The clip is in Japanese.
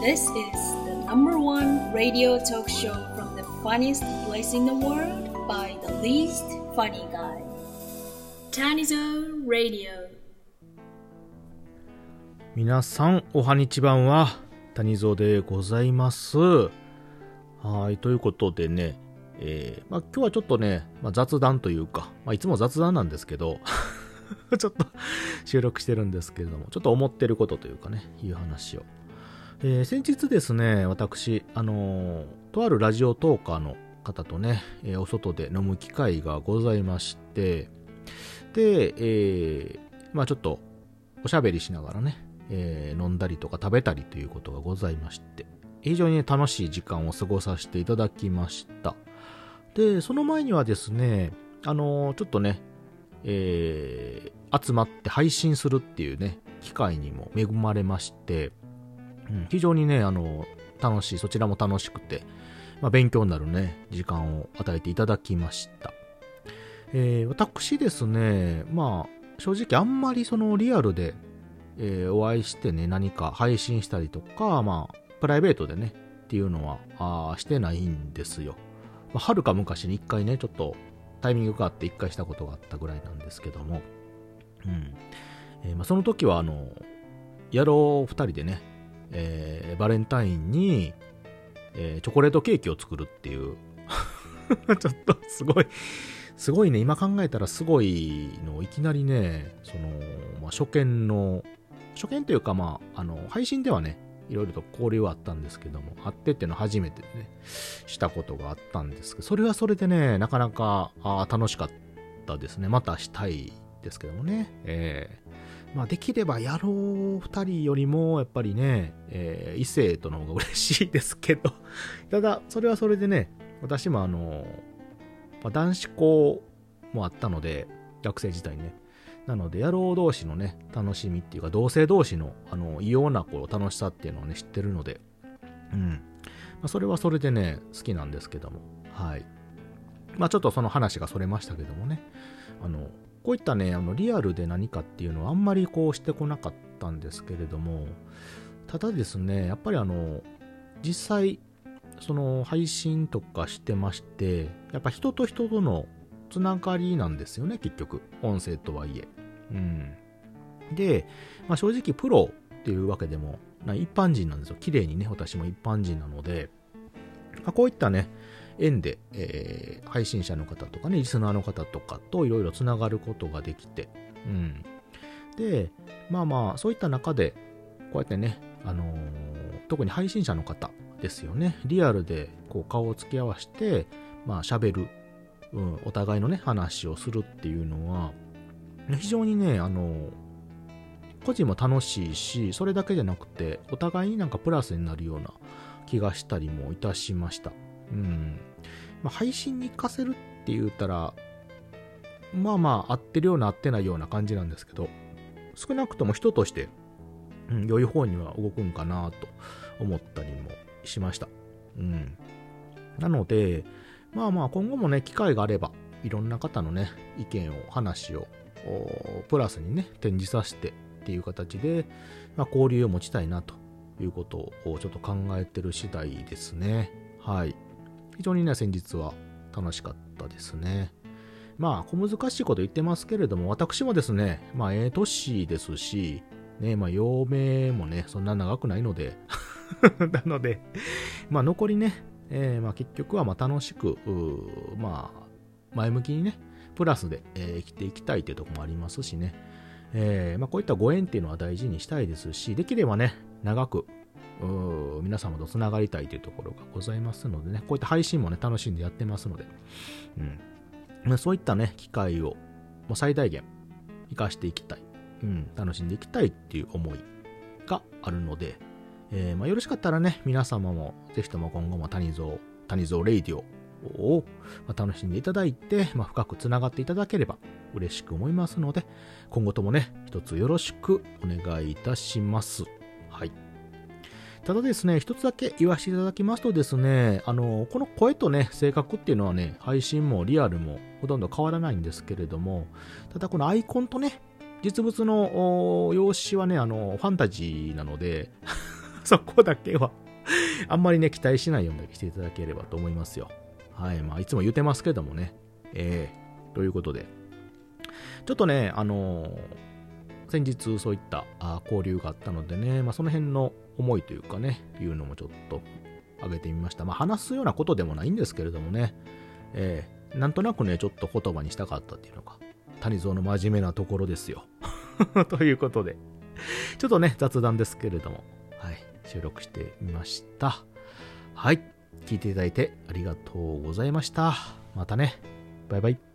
This is the number one radio talk show from the funniest place in the world by the least funny guy. Tanizo Radio. 皆さん、おはにちばんは、谷蔵でございます。はい、ということでね、えー、まあ、今日はちょっとね、まあ、雑談というか、まあ、いつも雑談なんですけど、ちょっと収録してるんですけれども、ちょっと思ってることというかね、いう話を。えー、先日ですね、私、あのーとあるラジオトーカーの方とね、えーお外で飲む機会がございまして、で、えまあちょっと、おしゃべりしながらね、え飲んだりとか食べたりということがございまして、非常にね、楽しい時間を過ごさせていただきました。で、その前にはですね、あのちょっとね、え集まって配信するっていうね、機会にも恵まれまして、非常にね、あの楽しい、そちらも楽しくて、まあ、勉強になるね、時間を与えていただきました。えー私ですね、まあ、正直あんまりそのリアルで、えーお会いしてね、何か配信したりとか、まあ、プライベートでね、っていうのは、あーしてないんですよ。まあ、はるか昔に一回ね、ちょっとタイミングがあって一回したことがあったぐらいなんですけども、うん。えーまあ、その時は、あの、野郎二人でね、えーバレンタインに、えーチョコレートケーキを作るっていう、ちょっとすごい、すごいね、今考えたらすごいのいきなりね、その、まあ、初見の、初見というか、まあ、あの、配信ではね、いろいろと交流はあったんですけども、会ってっていうの初めてね、したことがあったんですけど、それはそれでね、なかなかあ楽しかったですね。またしたいですけどもね。えーまあ、できれば野郎二人よりも、やっぱりね、えー異性との方が嬉しいですけど、ただ、それはそれでね、私もあの、まあ、男子校もあったので、学生時代ね。なので、野郎同士のね、楽しみっていうか、同性同士の、あの、異様なこう楽しさっていうのをね、知ってるので、うん。まあ、それはそれでね、好きなんですけども、はい。まあ、ちょっとその話がそれましたけどもね、あの、こういったね、あの、リアルで何かっていうのはあんまりこうしてこなかったんですけれども、ただですね、やっぱりあの、実際、その配信とかしてまして、やっぱ人と人とのつながりなんですよね、結局。音声とはいえ。うん。で、まあ、正直プロっていうわけでもない一般人なんですよ。綺麗にね、私も一般人なので、まあ、こういったね、縁で、えー配信者の方とかね、リスナーの方とかといろいろつながることができて、うん。で、まあまあ、そういった中で、こうやってね、あのー特に配信者の方ですよね、リアルでこう顔を付き合わせて、まあ喋る、うん、お互いのね、話をするっていうのは、非常にね、あのー個人も楽しいし、それだけじゃなくて、お互いになんかプラスになるような気がしたりもいたしました。うん。まあ、配信に活かせるって言ったら、まあまあ、合ってるような合ってないような感じなんですけど、少なくとも人として、うん、良い方には動くんかなと思ったりもしました。うん。なので、まあまあ、今後もね、機会があれば、いろんな方のね、意見を、話を、プラスにね、展示させてっていう形で、まあ、交流を持ちたいなということをちょっと考えてる次第ですね。はい。非常にね、先日は楽しかったですね。まあ、小難しいこと言ってますけれども、私もですね、まあ、ええ年ですし、ね、まあ、陽命もね、そんな長くないので、なので、まあ、残りね、えーまあ、結局はまあ楽しく、まあ、前向きにね、プラスで、えー生きていきたいというとこもありますしね、えーまあ、こういったご縁っていうのは大事にしたいですし、できればね、長く、皆様とつながりたいというところがございますのでね、こういった配信もね、楽しんでやってますので、うん、そういったね、機会をもう最大限生かしていきたい、うん、楽しんでいきたいっていう思いがあるので、えーまあ、よろしかったらね、皆様もぜひとも今後も谷蔵、谷蔵レイディオをまあ楽しんでいただいて、まあ、深くつながっていただければ嬉しく思いますので、今後ともね、一つよろしくお願いいたします。はい。ただですね、一つだけ言わせていただきますとですね、あの、この声とね、性格っていうのはね、配信もリアルもほとんど変わらないんですけれども、ただこのアイコンとね、実物の用紙はね、あの、ファンタジーなので、そこだけはあんまりね、期待しないようにしていただければと思いますよ。はい。まあ、いつも言ってますけどもね。えー、ということで。ちょっとね、あのー、先日そういったあ交流があったのでね、まあ、その辺の思いというかね、いうのもちょっと挙げてみました。まあ、話すようなことでもないんですけれどもね、えー、なんとなくね、ちょっと言葉にしたかったっていうのが、谷蔵の真面目なところですよ。ということで、ちょっとね、雑談ですけれども、はい、収録してみました。はい、聞いていただいてありがとうございました。またね、バイバイ。